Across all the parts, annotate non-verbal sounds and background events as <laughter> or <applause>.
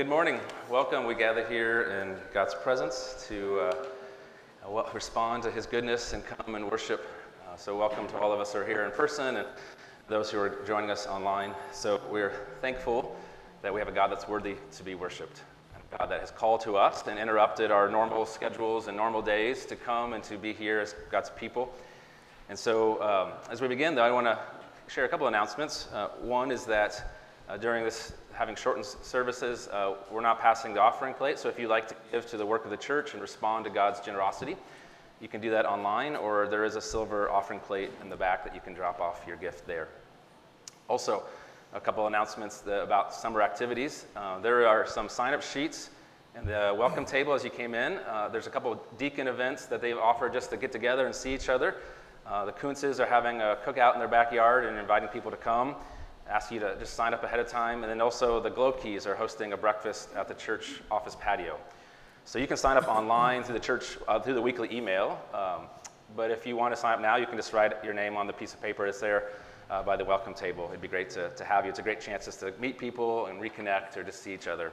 Good morning. Welcome. We gather here in God's presence to uh, respond to His goodness and come and worship. Uh, so, welcome to all of us who are here in person and those who are joining us online. So, we're thankful that we have a God that's worthy to be worshiped, a God that has called to us and interrupted our normal schedules and normal days to come and to be here as God's people. And so, um, as we begin, though, I want to share a couple announcements. Uh, one is that uh, during this having shortened services, uh, we're not passing the offering plate. So if you'd like to give to the work of the church and respond to God's generosity, you can do that online, or there is a silver offering plate in the back that you can drop off your gift there. Also, a couple announcements about summer activities. Uh, there are some sign up sheets and the welcome table as you came in. Uh, there's a couple deacon events that they've offered just to get together and see each other. Uh, the Kuntzes are having a cookout in their backyard and inviting people to come ask you to just sign up ahead of time. And then also the Globe Keys are hosting a breakfast at the church office patio. So you can sign up online through the church, uh, through the weekly email. Um, but if you want to sign up now, you can just write your name on the piece of paper that's there uh, by the welcome table. It'd be great to, to have you. It's a great chance just to meet people and reconnect or just see each other.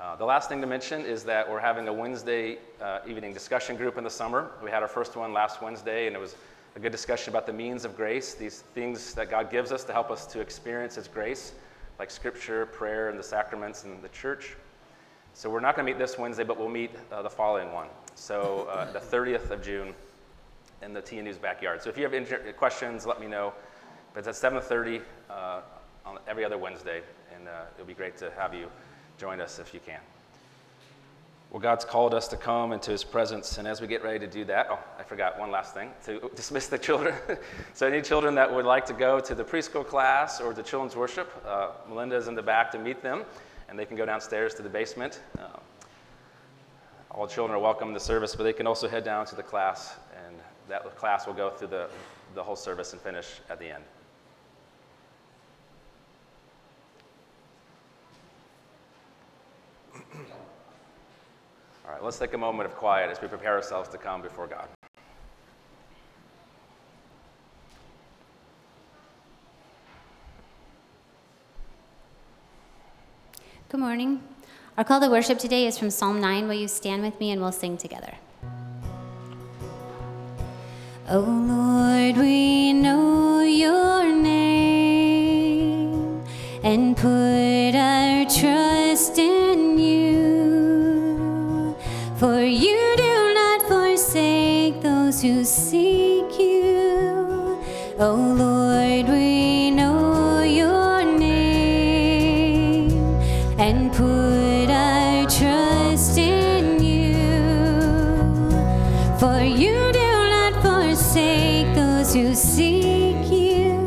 Uh, the last thing to mention is that we're having a Wednesday uh, evening discussion group in the summer. We had our first one last Wednesday, and it was a good discussion about the means of grace, these things that God gives us to help us to experience His grace, like Scripture, prayer, and the sacraments and the church. So we're not going to meet this Wednesday, but we'll meet uh, the following one. So uh, the 30th of June in the TNU's backyard. So if you have inter- questions, let me know. But it's at 7:30 uh, on every other Wednesday, and uh, it'll be great to have you join us if you can. Well, God's called us to come into His presence, and as we get ready to do that, oh, I forgot one last thing to dismiss the children. <laughs> so, any children that would like to go to the preschool class or the children's worship, uh, Melinda is in the back to meet them, and they can go downstairs to the basement. Uh, all children are welcome the service, but they can also head down to the class, and that class will go through the, the whole service and finish at the end. All right, let's take a moment of quiet as we prepare ourselves to come before God. Good morning. Our call to worship today is from Psalm 9. Will you stand with me and we'll sing together? Oh Lord, we know your name and put our trust in you. For you do not forsake those who seek you. Oh Lord, we know your name and put our trust in you. For you do not forsake those who seek you.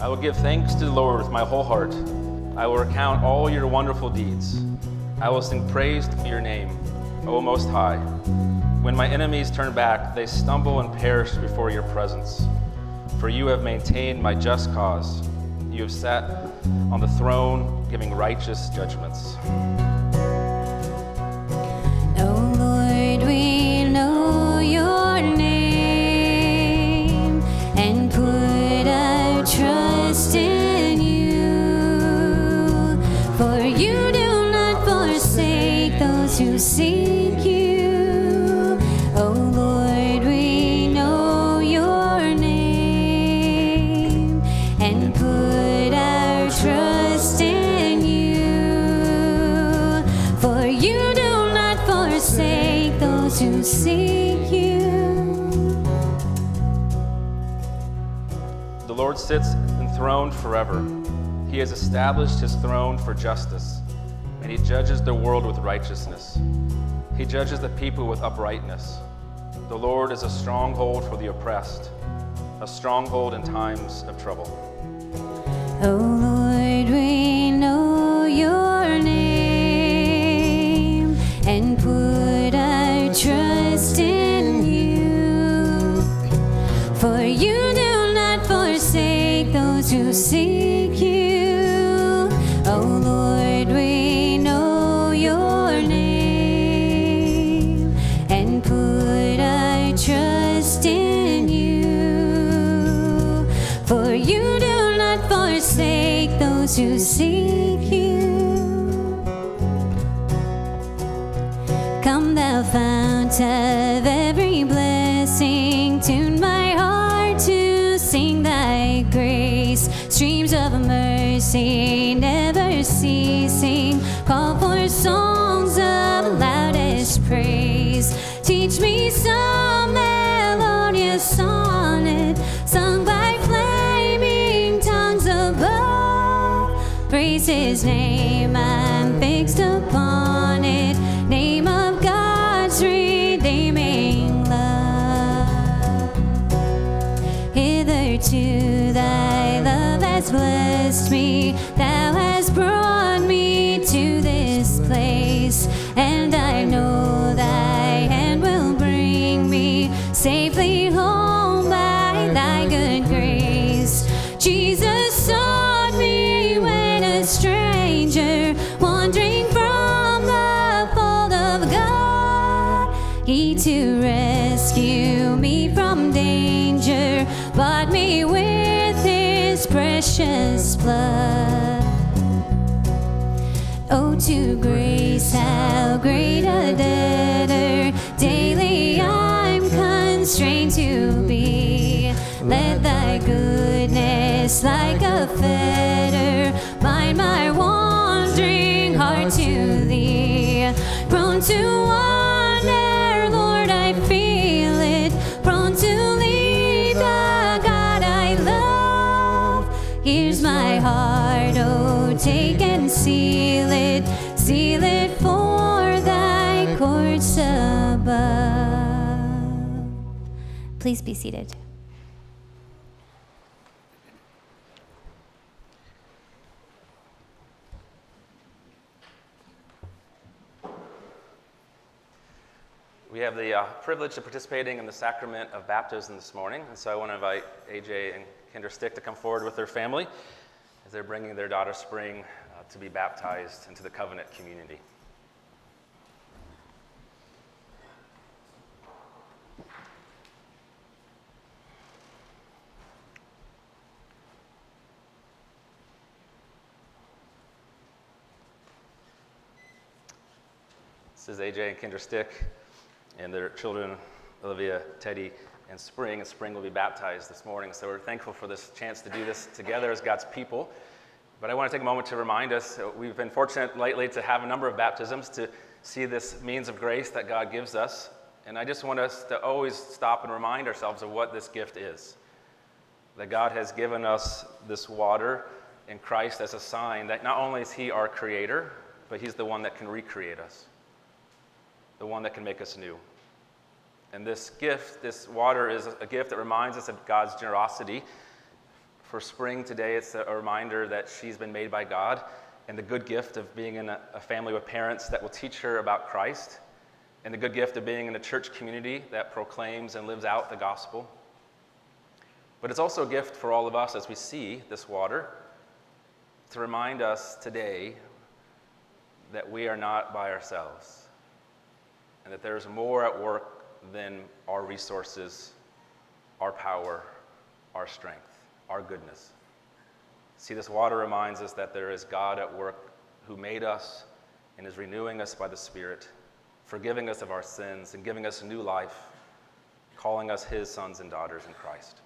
I will give thanks to the Lord with my whole heart. I will recount all your wonderful deeds. I will sing praise to your name, O Most High. When my enemies turn back, they stumble and perish before your presence. For you have maintained my just cause. You have sat on the throne, giving righteous judgments. Lord sits enthroned forever. He has established his throne for justice, and he judges the world with righteousness. He judges the people with uprightness. The Lord is a stronghold for the oppressed, a stronghold in times of trouble. Oh fount of every blessing, tune my heart to sing thy grace. Streams of mercy never ceasing, call for songs of loudest praise. Teach me some melodious sonnet sung by flaming tongues above. Praise his name, thou goodness, like a fetter, bind my wandering heart to thee. Prone to wander, Lord, I feel it. Prone to leave the God I love. Here's my heart, oh, take and seal it, seal it for thy courts above. Please be seated. We privilege of participating in the sacrament of baptism this morning, and so I want to invite AJ and Kendra Stick to come forward with their family as they're bringing their daughter Spring uh, to be baptized into the covenant community. This is AJ and Kendra Stick and their children, Olivia, Teddy, and Spring. And Spring will be baptized this morning. So we're thankful for this chance to do this together as God's people. But I want to take a moment to remind us uh, we've been fortunate lately to have a number of baptisms to see this means of grace that God gives us. And I just want us to always stop and remind ourselves of what this gift is. That God has given us this water in Christ as a sign that not only is He our creator, but He's the one that can recreate us the one that can make us new. And this gift, this water, is a gift that reminds us of God's generosity. For spring today, it's a reminder that she's been made by God and the good gift of being in a, family with parents that will teach her about Christ, and the good gift of being in a church community that proclaims and lives out the gospel. But it's also a gift for all of us as we see this water to remind us today that we are not by ourselves and that there's more at work than our resources, our power, our strength, our goodness. See, this water reminds us that there is God at work who made us and is renewing us by the Spirit, forgiving us of our sins and giving us a new life, calling us his sons and daughters in Christ.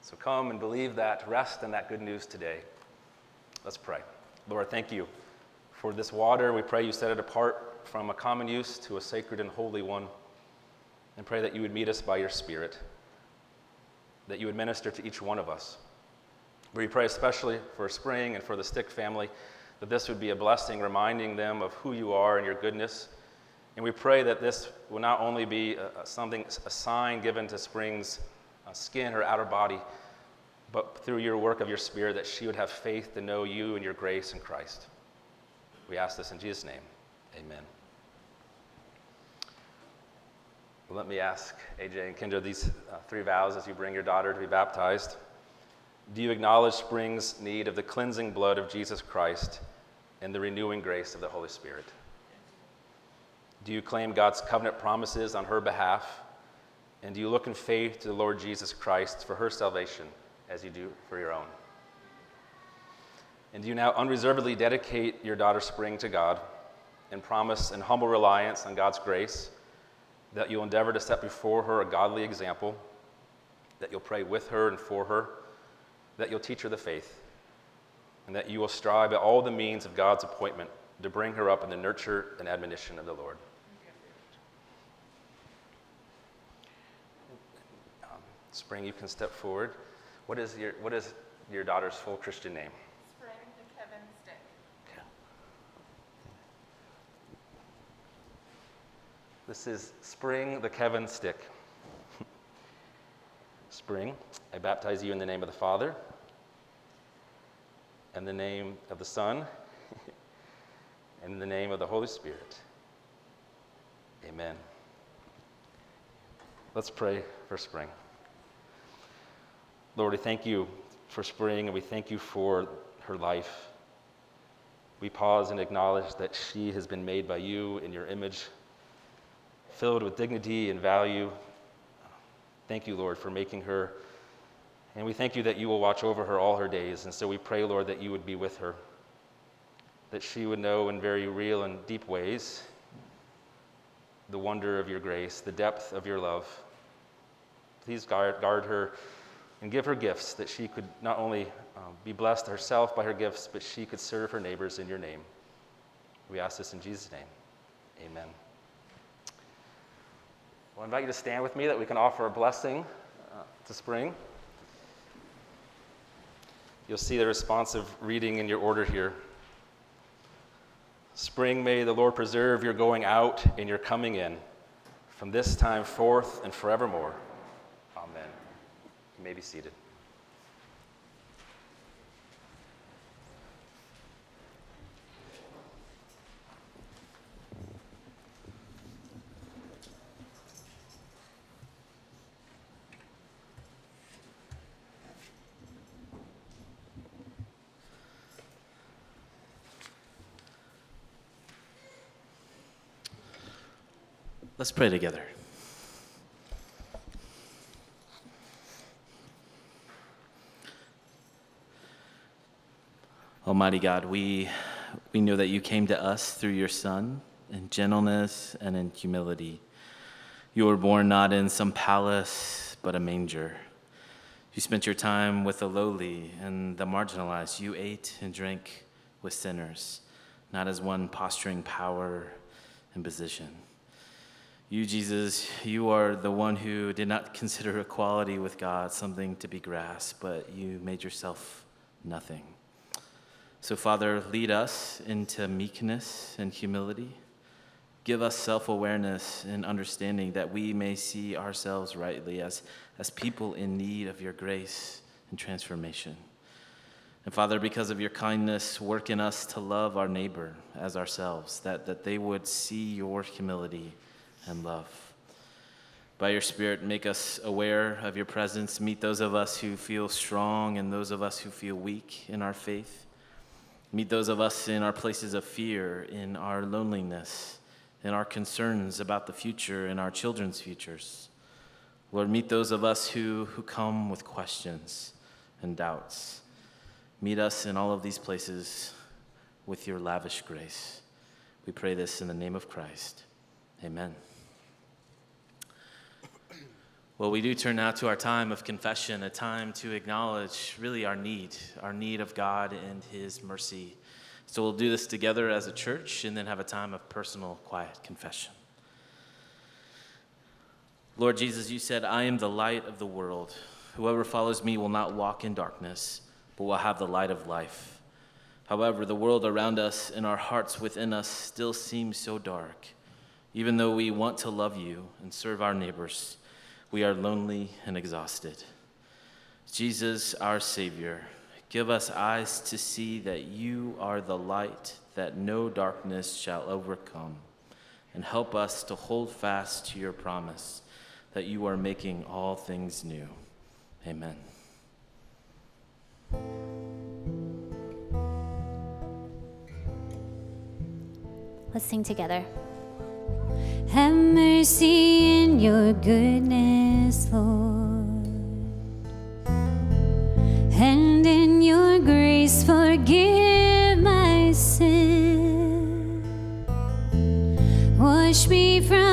So come and believe that, rest in that good news today. Let's pray. Lord, thank you for this water. We pray you set it apart from a common use to a sacred and holy one, and pray that you would meet us by your Spirit, that you would minister to each one of us. We pray especially for Spring and for the Stick family, that this would be a blessing, reminding them of who you are and your goodness. And we pray that this will not only be a, a something, a sign given to Spring's uh, skin or outer body, but through your work of your Spirit, that she would have faith to know you and your grace in Christ. We ask this in Jesus' name. Amen. Well, let me ask AJ and Kendra these uh, three vows as you bring your daughter to be baptized. Do you acknowledge Spring's need of the cleansing blood of Jesus Christ and the renewing grace of the Holy Spirit? Do you claim God's covenant promises on her behalf? And do you look in faith to the Lord Jesus Christ for her salvation as you do for your own? And do you now unreservedly dedicate your daughter Spring to God and promise in humble reliance on God's grace that you'll endeavor to set before her a godly example, that you'll pray with her and for her, that you'll teach her the faith, and that you will strive by all the means of God's appointment to bring her up in the nurture and admonition of the Lord? Um, Spring, you can step forward. What is your, what is your daughter's full Christian name? Spring to Kevin Stick. This is Spring the Kevin Stick. <laughs> Spring, I baptize you in the name of the Father, and the name of the Son, <laughs> and the name of the Holy Spirit. Amen. Let's pray for Spring. Lord, we thank you for Spring, and we thank you for her life. We pause and acknowledge that she has been made by you in your image filled with dignity and value. Thank you, Lord, for making her. And we thank you that you will watch over her all her days. And so we pray, Lord, that you would be with her, that she would know in very real and deep ways the wonder of your grace, the depth of your love. Please guard, guard her and give her gifts that she could not only um, be blessed herself by her gifts, but she could serve her neighbors in your name. We ask this in Jesus' name. Amen. I'll invite you to stand with me that we can offer a blessing uh, to spring. You'll see the responsive reading in your order here. Spring, may the Lord preserve your going out and your coming in from this time forth and forevermore. Amen. You may be seated. Let's pray together. Almighty God, we, we know that you came to us through your Son in gentleness and in humility. You were born not in some palace, but a manger. You spent your time with the lowly and the marginalized. You ate and drank with sinners, not as one posturing power and position. You, Jesus, you are the one who did not consider equality with God something to be grasped, but you made yourself nothing. So, Father, lead us into meekness and humility. Give us self awareness and understanding that we may see ourselves rightly as, as people in need of your grace and transformation. And Father, because of your kindness, work in us to love our neighbor as ourselves, that, that they would see your humility and love. By your Spirit, make us aware of your presence. Meet those of us who feel strong and those of us who feel weak in our faith. Meet those of us in our places of fear, in our loneliness, in our concerns about the future and our children's futures. Lord, meet those of us who, who come with questions and doubts. Meet us in all of these places with your lavish grace. We pray this in the name of Christ. Amen. Well, we do turn now to our time of confession, a time to acknowledge really our need, our need of God and His mercy. So we'll do this together as a church and then have a time of personal, quiet confession. Lord Jesus, you said, I am the light of the world. Whoever follows me will not walk in darkness, but will have the light of life. However, the world around us and our hearts within us still seem so dark. Even though we want to love you and serve our neighbors, we are lonely and exhausted. Jesus, our Savior, give us eyes to see that you are the light that no darkness shall overcome, and help us to hold fast to your promise that you are making all things new. Amen. Let's sing together. Have mercy in your goodness, Lord. And in your grace, forgive my sin. Wash me from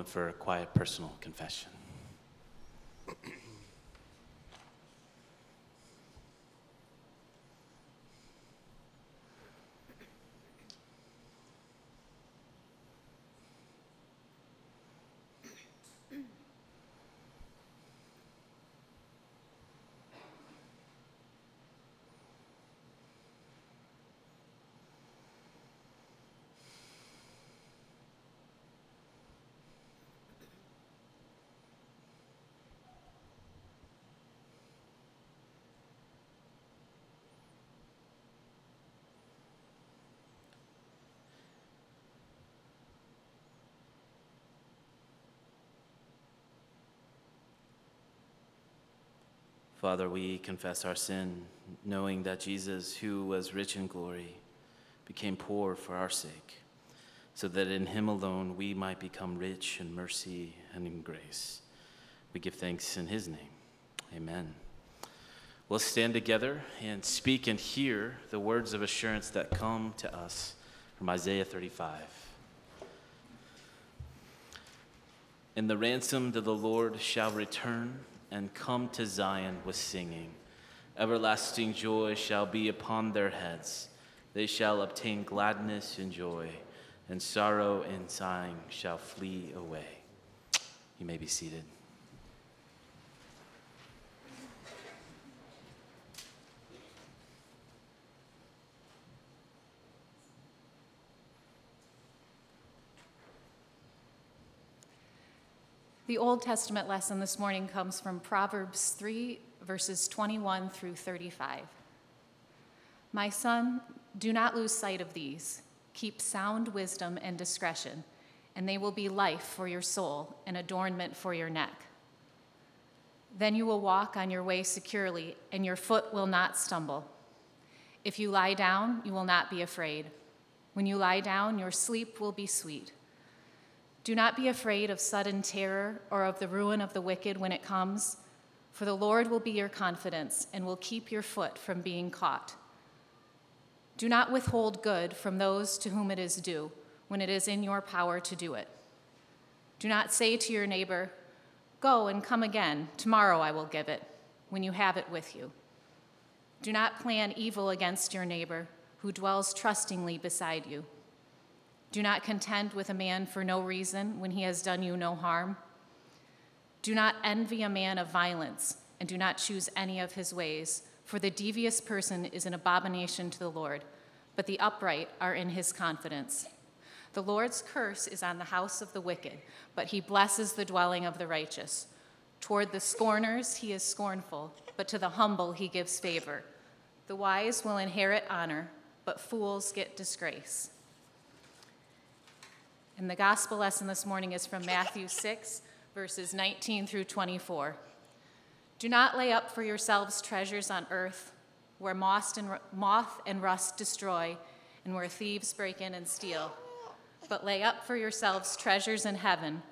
moment for a quiet personal confession. Father, we confess our sin, knowing that Jesus, who was rich in glory, became poor for our sake, so that in him alone we might become rich in mercy and in grace. We give thanks in his name. Amen. We'll stand together and speak and hear the words of assurance that come to us from Isaiah 35. And the ransomed of the Lord shall return and come to Zion with singing. Everlasting joy shall be upon their heads. They shall obtain gladness and joy, and sorrow and sighing shall flee away. You may be seated. The Old Testament lesson this morning comes from Proverbs 3, verses 21 through 35. My son, do not lose sight of these. Keep sound wisdom and discretion, and they will be life for your soul and adornment for your neck. Then you will walk on your way securely, and your foot will not stumble. If you lie down, you will not be afraid. When you lie down, your sleep will be sweet. Do not be afraid of sudden terror or of the ruin of the wicked when it comes, for the Lord will be your confidence and will keep your foot from being caught. Do not withhold good from those to whom it is due when it is in your power to do it. Do not say to your neighbor, Go and come again, tomorrow I will give it, when you have it with you. Do not plan evil against your neighbor who dwells trustingly beside you. Do not contend with a man for no reason when he has done you no harm. Do not envy a man of violence, and do not choose any of his ways, for the devious person is an abomination to the Lord, but the upright are in his confidence. The Lord's curse is on the house of the wicked, but he blesses the dwelling of the righteous. Toward the scorners he is scornful, but to the humble he gives favor. The wise will inherit honor, but fools get disgrace. And the gospel lesson this morning is from Matthew 6, verses 19 through 24. Do not lay up for yourselves treasures on earth where moth and, moth and rust destroy and where thieves break in and steal, but lay up for yourselves treasures in heaven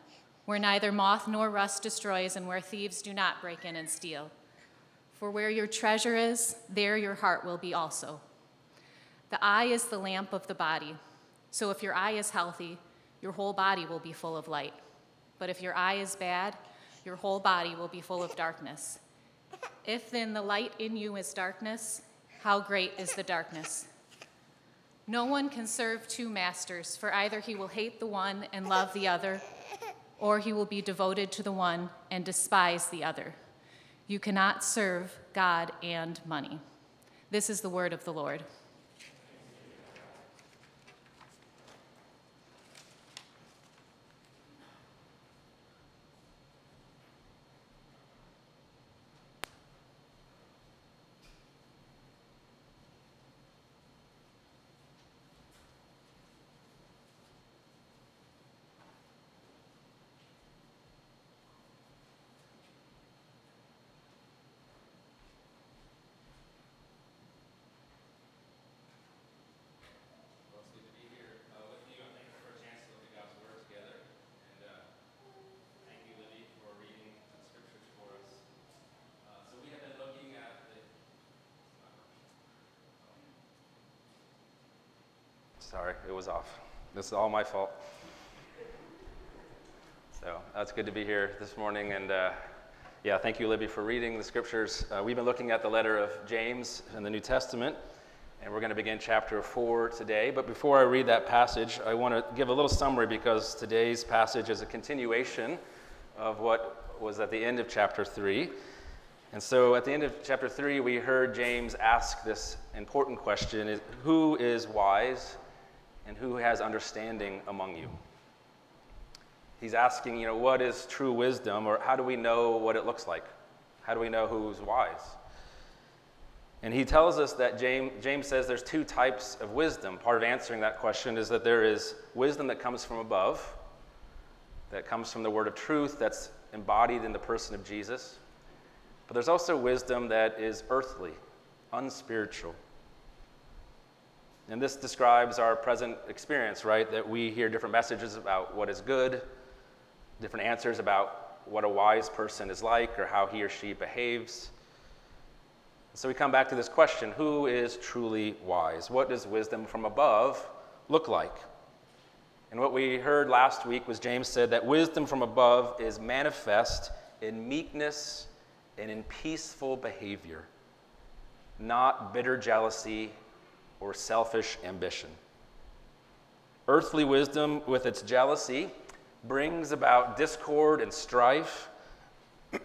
where neither moth nor rust destroys and where thieves do not break in and steal. For where your treasure is, there your heart will be also. The eye is the lamp of the body. So if your eye is healthy, your whole body will be full of light. But if your eye is bad, your whole body will be full of darkness. If then the light in you is darkness, how great is the darkness? No one can serve two masters, for either he will hate the one and love the other, or he will be devoted to the one and despise the other. You cannot serve God and money. This is the word of the Lord. Well, it's good to be here uh, with you. I'm thankful for a chance to look at God's Word together. And uh, thank you, Libby, for reading the scriptures for us. Uh, so we have been looking at the. Sorry, it was off. This is all my fault. So that's good to be here this morning. And uh, yeah, thank you, Libby, for reading the scriptures. Uh, we've been looking at the letter of James in the New Testament. And we're going to begin chapter 4 today. But before I read that passage, I want to give a little summary because today's passage is a continuation of what was at the end of chapter 3. And so at the end of chapter 3, we heard James ask this important question Who is wise and who has understanding among you? He's asking, you know, what is true wisdom or how do we know what it looks like? How do we know who's wise? And he tells us that James, James says there's two types of wisdom. Part of answering that question is that there is wisdom that comes from above, that comes from the word of truth that's embodied in the person of Jesus. But there's also wisdom that is earthly, unspiritual. And this describes our present experience, right? That we hear different messages about what is good, different answers about what a wise person is like or how he or she behaves. So we come back to this question who is truly wise? What does wisdom from above look like? And what we heard last week was James said that wisdom from above is manifest in meekness and in peaceful behavior, not bitter jealousy or selfish ambition. Earthly wisdom, with its jealousy, brings about discord and strife. <clears throat>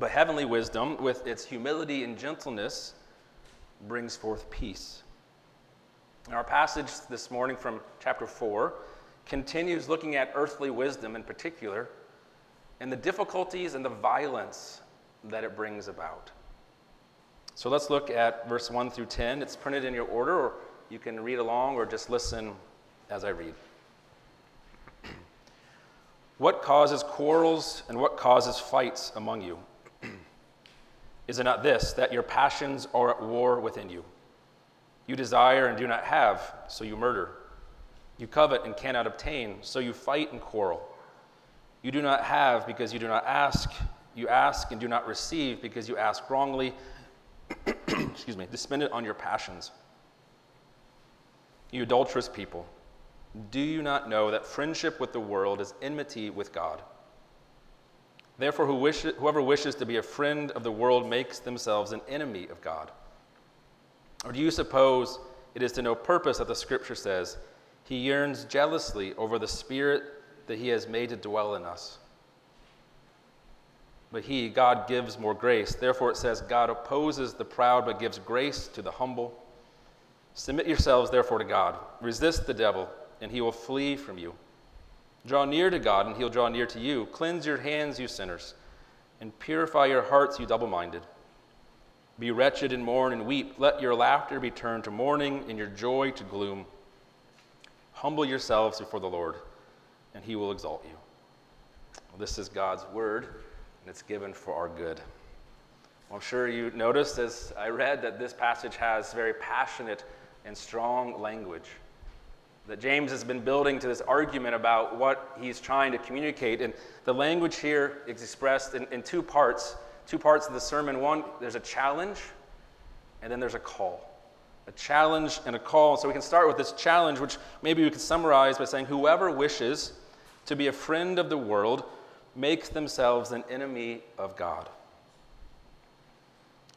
But heavenly wisdom, with its humility and gentleness, brings forth peace. And our passage this morning from chapter 4 continues looking at earthly wisdom in particular and the difficulties and the violence that it brings about. So let's look at verse 1 through 10. It's printed in your order, or you can read along or just listen as I read. <clears throat> What causes quarrels and what causes fights among you? <clears throat> Is it not this, that your passions are at war within you? You desire and do not have, so you murder. You covet and cannot obtain, so you fight and quarrel. You do not have because you do not ask. You ask and do not receive because you ask wrongly, excuse me, to spend it on your passions. You adulterous people, do you not know that friendship with the world is enmity with God? Therefore, who whoever wishes to be a friend of the world makes themselves an enemy of God. Or do you suppose it is to no purpose that the scripture says, He yearns jealously over the Spirit that He has made to dwell in us? But He, God, gives more grace. Therefore, it says, God opposes the proud but gives grace to the humble. Submit yourselves, therefore, to God. Resist the devil, and he will flee from you. Draw near to God, and he'll draw near to you. Cleanse your hands, you sinners, and purify your hearts, you double minded. Be wretched and mourn and weep. Let your laughter be turned to mourning and your joy to gloom. Humble yourselves before the Lord, and he will exalt you. Well, this is God's word, it's given for our good. I'm sure you noticed as I read that this passage has very passionate and strong language that James has been building to this argument about what he's trying to communicate. And the language here is expressed in, in two parts, two parts of the sermon. One, there's a challenge, and then there's a call. A challenge and a call. So we can start with this challenge, which maybe we could summarize by saying, Whoever wishes to be a friend of the world makes themselves an enemy of God.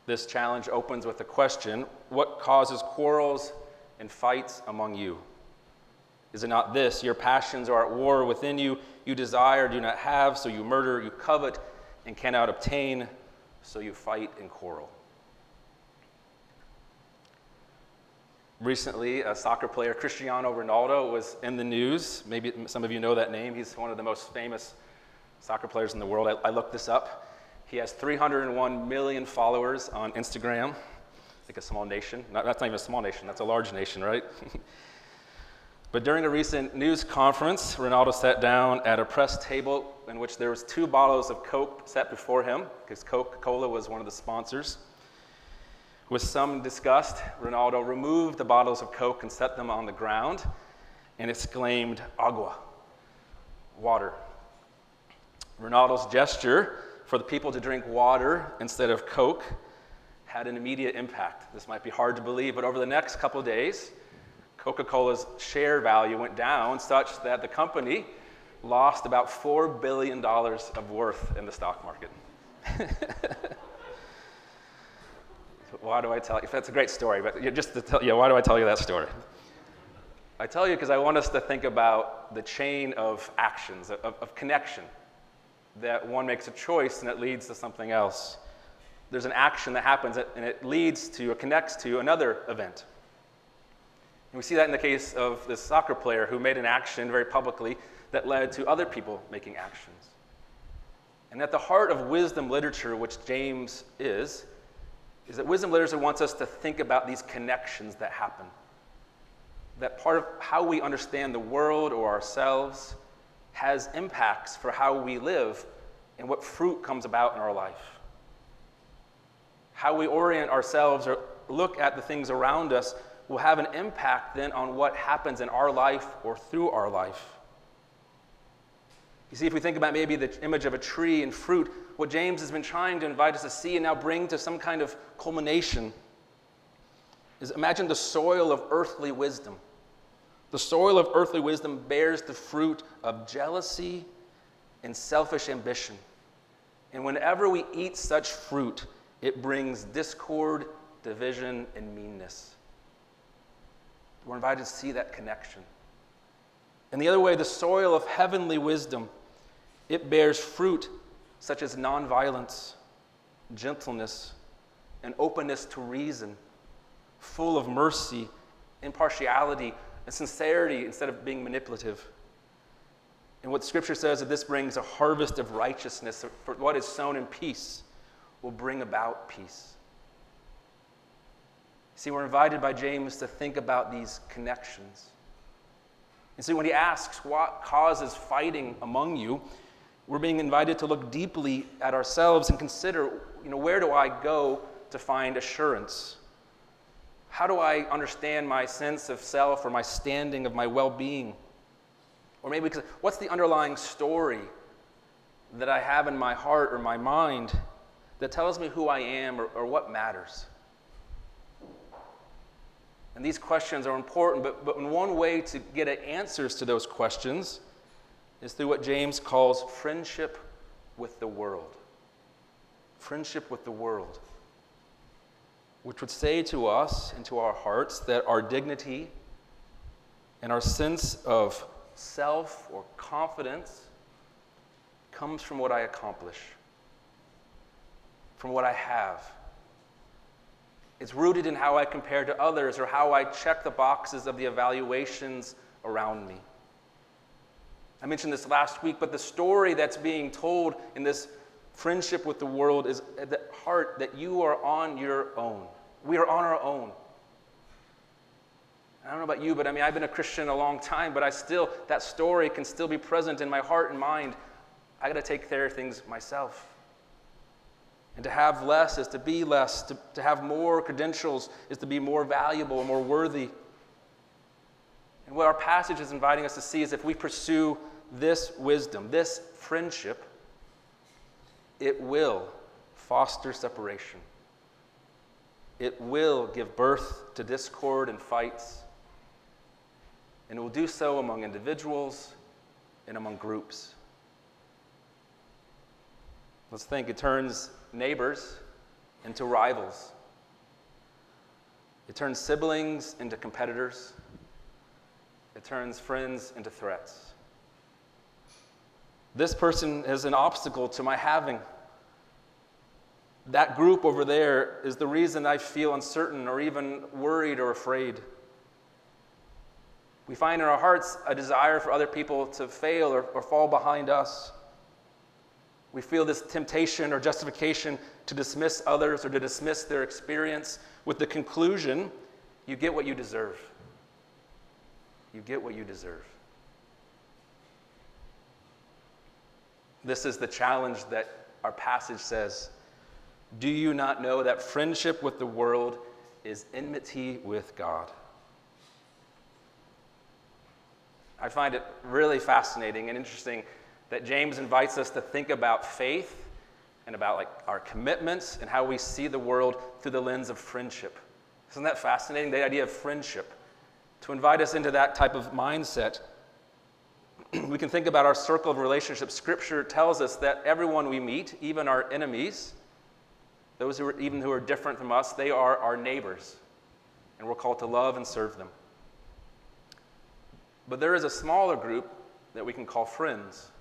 This challenge opens with the question what causes quarrels and fights among you? Is it not this? Your passions are at war within you. You desire, do not have, so you murder. You covet and cannot obtain, so you fight and quarrel. Recently, a soccer player, Cristiano Ronaldo, was in the news. Maybe some of you know that name. He's one of the most famous soccer players in the world. I, I looked this up. He has 301 million followers on Instagram, like a small nation. Not, that's not even a small nation, that's a large nation, right? <laughs> but during a recent news conference, Ronaldo sat down at a press table in which there was two bottles of Coke set before him, because Coca-Cola was one of the sponsors. With some disgust, Ronaldo removed the bottles of Coke and set them on the ground and exclaimed, Agua, water. Ronaldo's gesture for the people to drink water instead of Coke had an immediate impact. This might be hard to believe, but over the next couple days, Coca Cola's share value went down such that the company lost about $4 billion of worth in the stock market. <laughs> why do I tell you? That's a great story, but just to tell you, why do I tell you that story? I tell you because I want us to think about the chain of actions, of, of connection, that one makes a choice and it leads to something else. There's an action that happens and it leads to, or connects to another event. And we see that in the case of this soccer player who made an action very publicly that led to other people making actions. And at the heart of wisdom literature, which James is, is that wisdom literature wants us to think about these connections that happen. That part of how we understand the world or ourselves has impacts for how we live and what fruit comes about in our life. How we orient ourselves or look at the things around us will have an impact then on what happens in our life or through our life. You see, if we think about maybe the image of a tree and fruit, what James has been trying to invite us to see and now bring to some kind of culmination is imagine the soil of earthly wisdom. The soil of earthly wisdom bears the fruit of jealousy and selfish ambition. And whenever we eat such fruit, it brings discord, division, and meanness. We're invited to see that connection. And the other way, the soil of heavenly wisdom, it bears fruit such as nonviolence, gentleness, and openness to reason, full of mercy, impartiality, and sincerity instead of being manipulative. And what Scripture says that this brings a harvest of righteousness, for what is sown in peace will bring about peace. See, we're invited by James to think about these connections. And see, when he asks what causes fighting among you, we're being invited to look deeply at ourselves and consider, you know, where do I go to find assurance? How do I understand my sense of self or my standing of my well being? Or maybe because what's the underlying story that I have in my heart or my mind that tells me who I am or, or what matters? And these questions are important, but, but one way to get answers to those questions is through what James calls friendship with the world. Friendship with the world which would say to us and to our hearts that our dignity and our sense of self or confidence comes from what I accomplish, from what I have. It's rooted in how I compare to others or how I check the boxes of the evaluations around me. I mentioned this last week, but the story that's being told in this friendship with the world is at the heart that you are on your own. We are on our own. I don't know about you, but I mean, I've been a Christian a long time, but I still, that story can still be present in my heart and mind. I got to take care of things myself. And to have less is to be less. To, to have more credentials is to be more valuable and more worthy. And what our passage is inviting us to see is if we pursue this wisdom, this friendship, it will foster separation. It will give birth to discord and fights, and it will do so among individuals and among groups. Let's think it turns neighbors into rivals. It turns siblings into competitors. It turns friends into threats. This person is an obstacle to my having. That group over there is the reason I feel uncertain or even worried or afraid. We find in our hearts a desire for other people to fail or, or fall behind us. We feel this temptation or justification to dismiss others or to dismiss their experience with the conclusion you get what you deserve. You get what you deserve. This is the challenge that our passage says. Do you not know that friendship with the world is enmity with God? I find it really fascinating and interesting that James invites us to think about faith and about like our commitments and how we see the world through the lens of friendship. Isn't that fascinating? The idea of friendship. To invite us into that type of mindset, <clears throat> we can think about our circle of relationships. Scripture tells us that everyone we meet, even our enemies, those who are even who are different from us, they are our neighbors. And we're called to love and serve them. But there is a smaller group that we can call friends.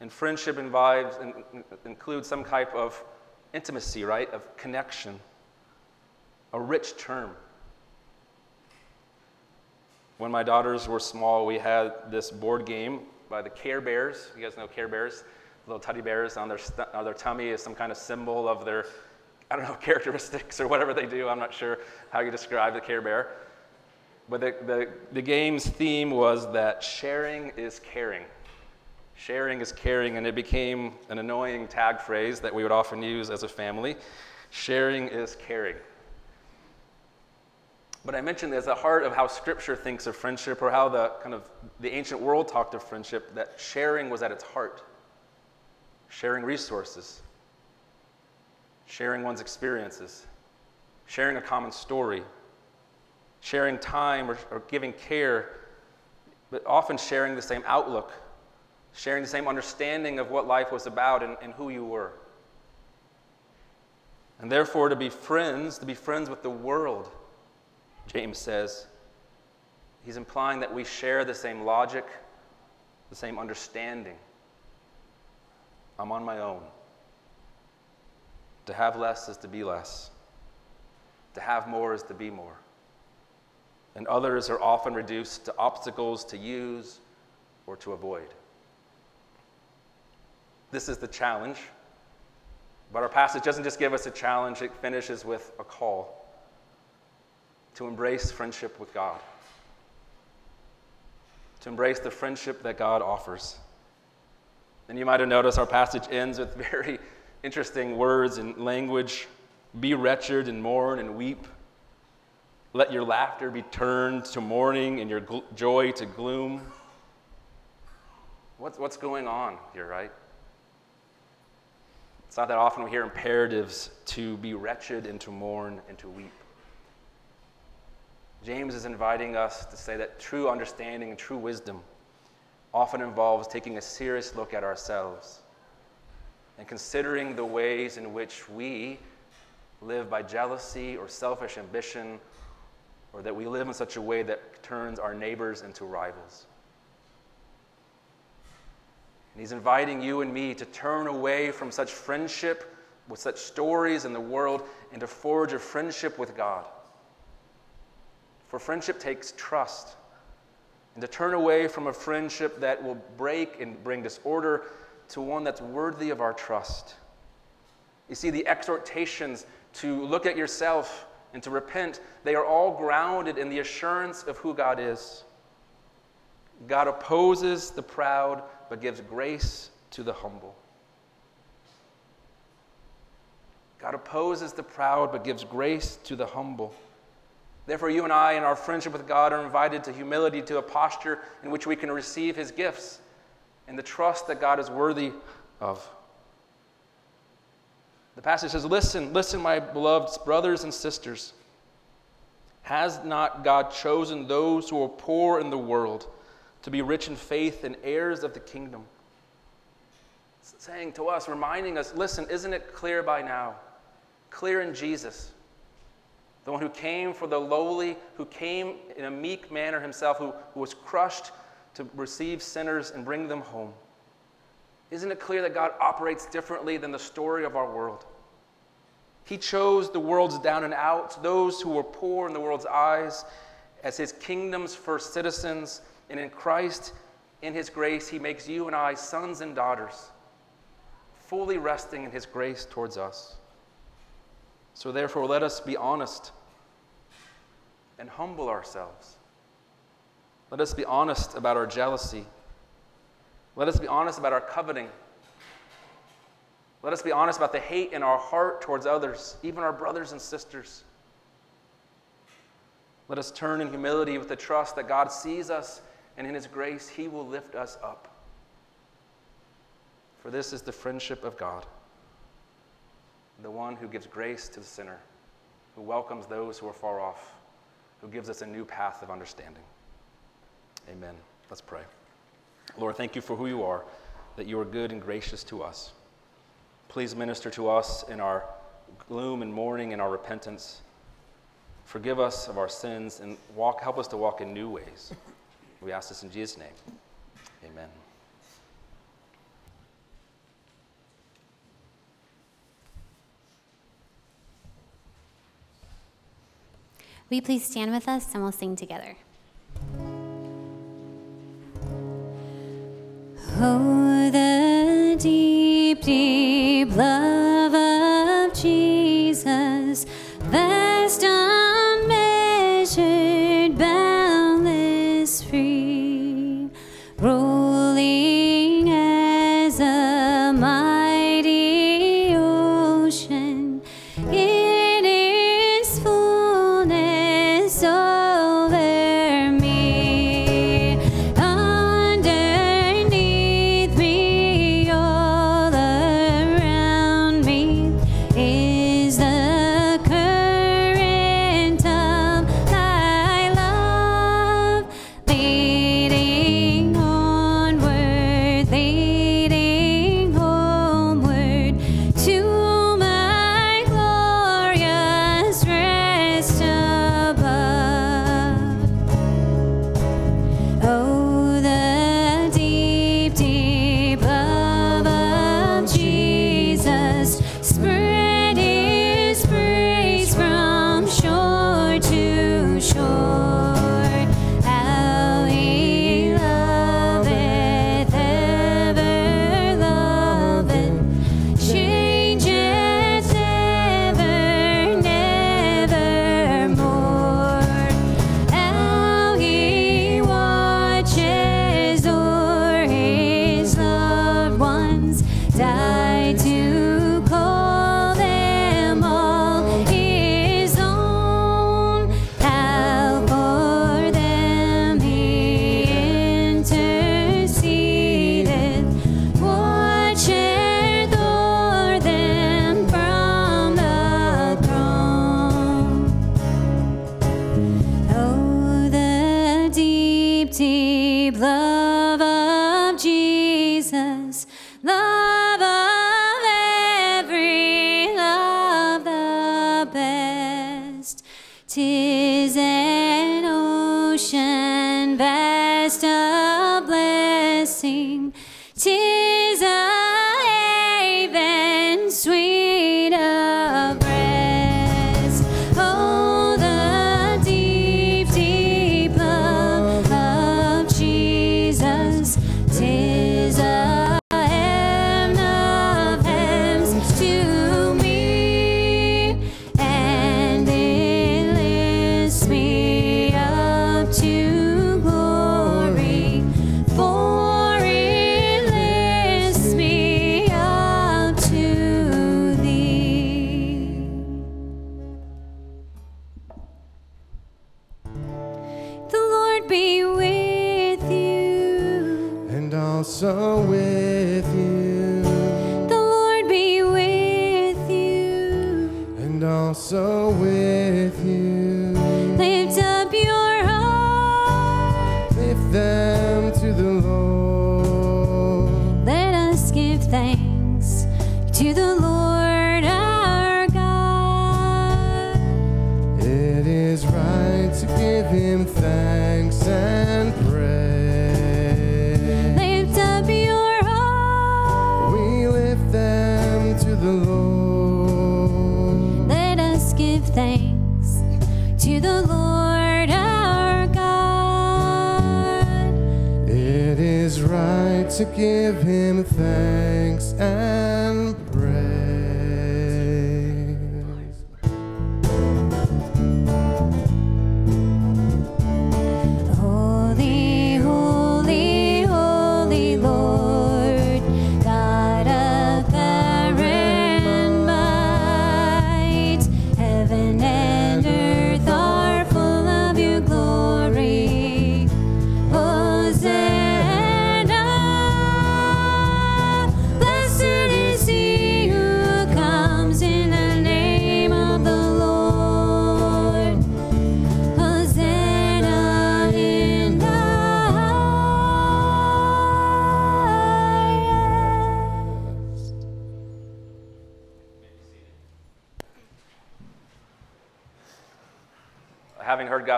And friendship involves, includes some type of intimacy, right? Of connection, a rich term. When my daughters were small, we had this board game by the Care Bears. You guys know Care Bears? Little teddy bears on their, st- on their tummy is some kind of symbol of their, I don't know, <laughs> characteristics or whatever they do. I'm not sure how you describe the Care Bear. But the, the, the game's theme was that sharing is caring. Sharing is caring, and it became an annoying tag phrase that we would often use as a family. Sharing is caring. But I mentioned there's a heart of how Scripture thinks of friendship, or how the kind of the ancient world talked of friendship. That sharing was at its heart. Sharing resources, sharing one's experiences, sharing a common story, sharing time or, or giving care, but often sharing the same outlook sharing the same understanding of what life was about and, and who you were. And therefore, to be friends, to be friends with the world, James says, he's implying that we share the same logic, the same understanding. I'm on my own. To have less is to be less. To have more is to be more. And others are often reduced to obstacles to use or to avoid. This is the challenge. But our passage doesn't just give us a challenge, it finishes with a call to embrace friendship with God, to embrace the friendship that God offers. And you might have noticed our passage ends with <laughs> very interesting words and language be wretched and mourn and weep. Let your laughter be turned to mourning and your gl- joy to gloom. What's, what's going on here, right? It's not that often we hear imperatives to be wretched and to mourn and to weep. James is inviting us to say that true understanding and true wisdom often involves taking a serious look at ourselves and considering the ways in which we live by jealousy or selfish ambition, or that we live in such a way that turns our neighbors into rivals. And he's inviting you and me to turn away from such friendship with such stories in the world and to forge a friendship with God. For friendship takes trust. And to turn away from a friendship that will break and bring disorder to one that's worthy of our trust. You see, the exhortations to look at yourself and to repent, they are all grounded in the assurance of who God is. God opposes the proud, but gives grace to the humble. God opposes the proud, but gives grace to the humble. Therefore, you and I, in our friendship with God, are invited to humility, to a posture in which we can receive His gifts and the trust that God is worthy of. The passage says, Listen, listen, my beloved brothers and sisters. Has not God chosen those who are poor in the world? to be rich in faith and heirs of the kingdom. It's saying to us, reminding us listen, isn't it clear by now? Clear in Jesus, the one who came for the lowly, who came in a meek manner himself, who, who was crushed to receive sinners and bring them home. Isn't it clear that God operates differently than the story of our world? He chose the world's down and out, those who were poor in the world's eyes, as his kingdom's first citizens. And in Christ, in his grace, he makes you and I sons and daughters, fully resting in his grace towards us. So, therefore, let us be honest and humble ourselves. Let us be honest about our jealousy. Let us be honest about our coveting. Let us be honest about the hate in our heart towards others, even our brothers and sisters. Let us turn in humility with the trust that God sees us and in His grace He will lift us up. For this is the friendship of God, the one who gives grace to the sinner, who welcomes those who are far off, who gives us a new path of understanding. Amen. Let's pray. Lord, thank you for who you are, that you are good and gracious to us. Please minister to us in our gloom and mourning and our repentance. Forgive us of our sins and walk, help us to walk in new ways. We ask this in Jesus' name. Amen. Will you please stand with us and we'll sing together? Oh, the deep, deep love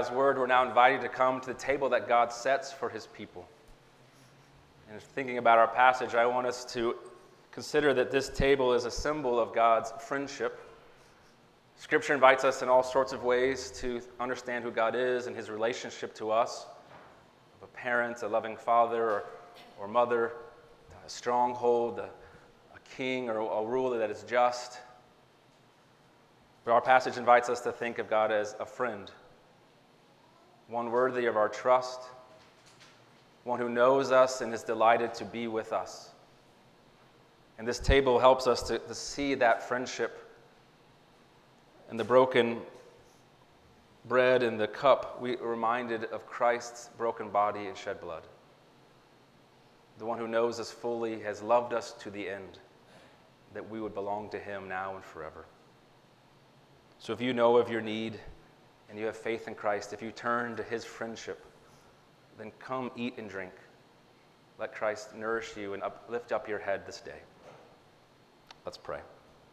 God's word, we're now invited to come to the table that God sets for his people. And thinking about our passage, I want us to consider that this table is a symbol of God's friendship. Scripture invites us in all sorts of ways to understand who God is and his relationship to us of a parent, a loving father or, or mother, a stronghold, a, a king, or a ruler that is just. But our passage invites us to think of God as a friend, one worthy of our trust, one who knows us and is delighted to be with us. And this table helps us to, to see that friendship. And the broken bread and the cup, we are reminded of Christ's broken body and shed blood. The one who knows us fully has loved us to the end, that we would belong to him now and forever. So if you know of your need and you have faith in Christ, if you turn to his friendship, then come eat and drink. Let Christ nourish you and up, lift up your head this day. Let's pray.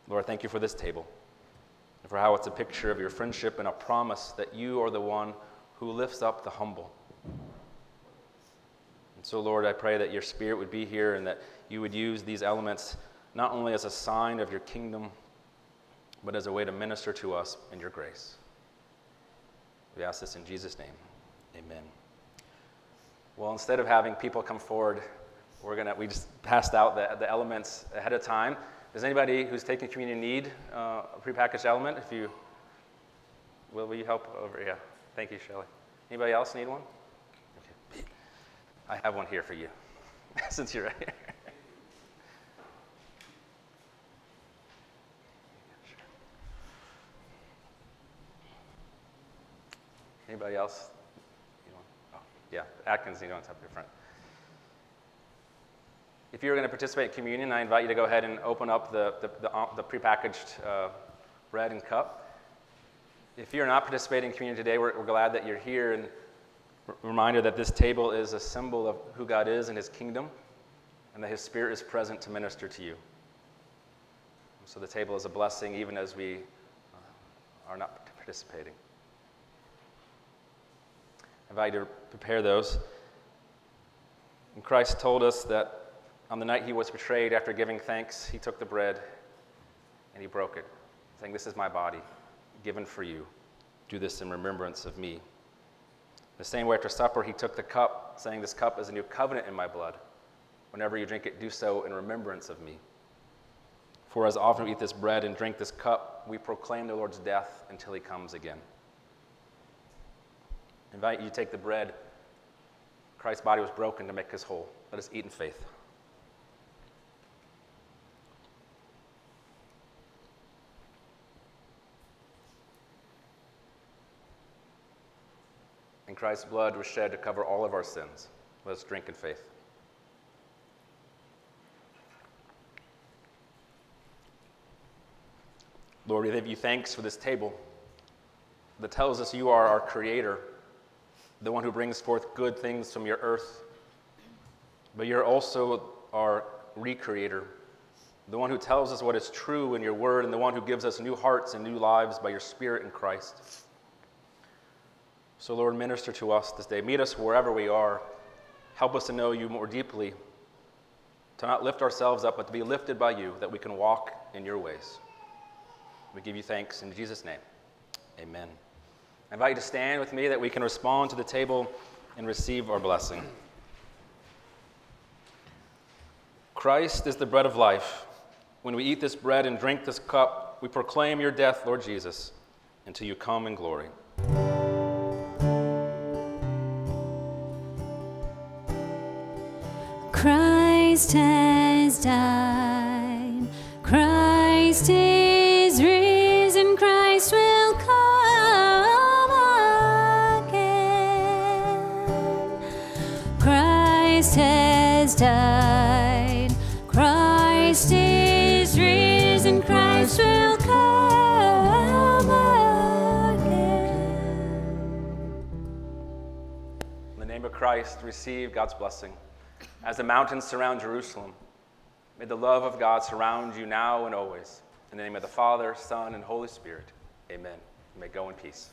Lord, thank you for this table and for how it's a picture of your friendship and a promise that you are the one who lifts up the humble. And so, Lord, I pray that your spirit would be here and that you would use these elements not only as a sign of your kingdom, but as a way to minister to us in your grace. We ask this in Jesus' name. Amen. Well, instead of having people come forward, we're gonna we just passed out the, the elements ahead of time. Does anybody who's taking communion need uh, a prepackaged element? If you will, will you help over? Yeah, thank you, Shelley. Anybody else need one? Okay. I have one here for you, <laughs> since you're right here. Anybody else? Oh, yeah, Atkins, you don't have to be front. If you're going to participate in communion, I invite you to go ahead and open up the, the, the, uh, the prepackaged uh, bread and cup. If you're not participating in communion today, we're, we're glad that you're here and r- reminder that this table is a symbol of who God is and his kingdom and that his spirit is present to minister to you. So the table is a blessing even as we uh, are not participating. I invite you to prepare those. And Christ told us that on the night he was betrayed, after giving thanks, he took the bread and he broke it, saying, This is my body, given for you. Do this in remembrance of me. The same way after supper, he took the cup, saying, This cup is a new covenant in my blood. Whenever you drink it, do so in remembrance of me. For as often we eat this bread and drink this cup, we proclaim the Lord's death until he comes again. I invite you to take the bread. Christ's body was broken to make us whole. Let us eat in faith. And Christ's blood was shed to cover all of our sins. Let us drink in faith. Lord, we give you thanks for this table that tells us you are our creator, the one who brings forth good things from your earth. But you're also our recreator, the one who tells us what is true in your word, and the one who gives us new hearts and new lives by your Spirit in Christ. So, Lord, minister to us this day. Meet us wherever we are. Help us to know you more deeply, to not lift ourselves up, but to be lifted by you, that we can walk in your ways. We give you thanks in Jesus' name. Amen. I invite you to stand with me that we can respond to the table and receive our blessing. Christ is the bread of life. When we eat this bread and drink this cup, we proclaim your death, Lord Jesus, until you come in glory. Christ has died. Christ, receive God's blessing. As the mountains surround Jerusalem, may the love of God surround you now and always. In the name of the Father, Son, and Holy Spirit, amen. You may go in peace.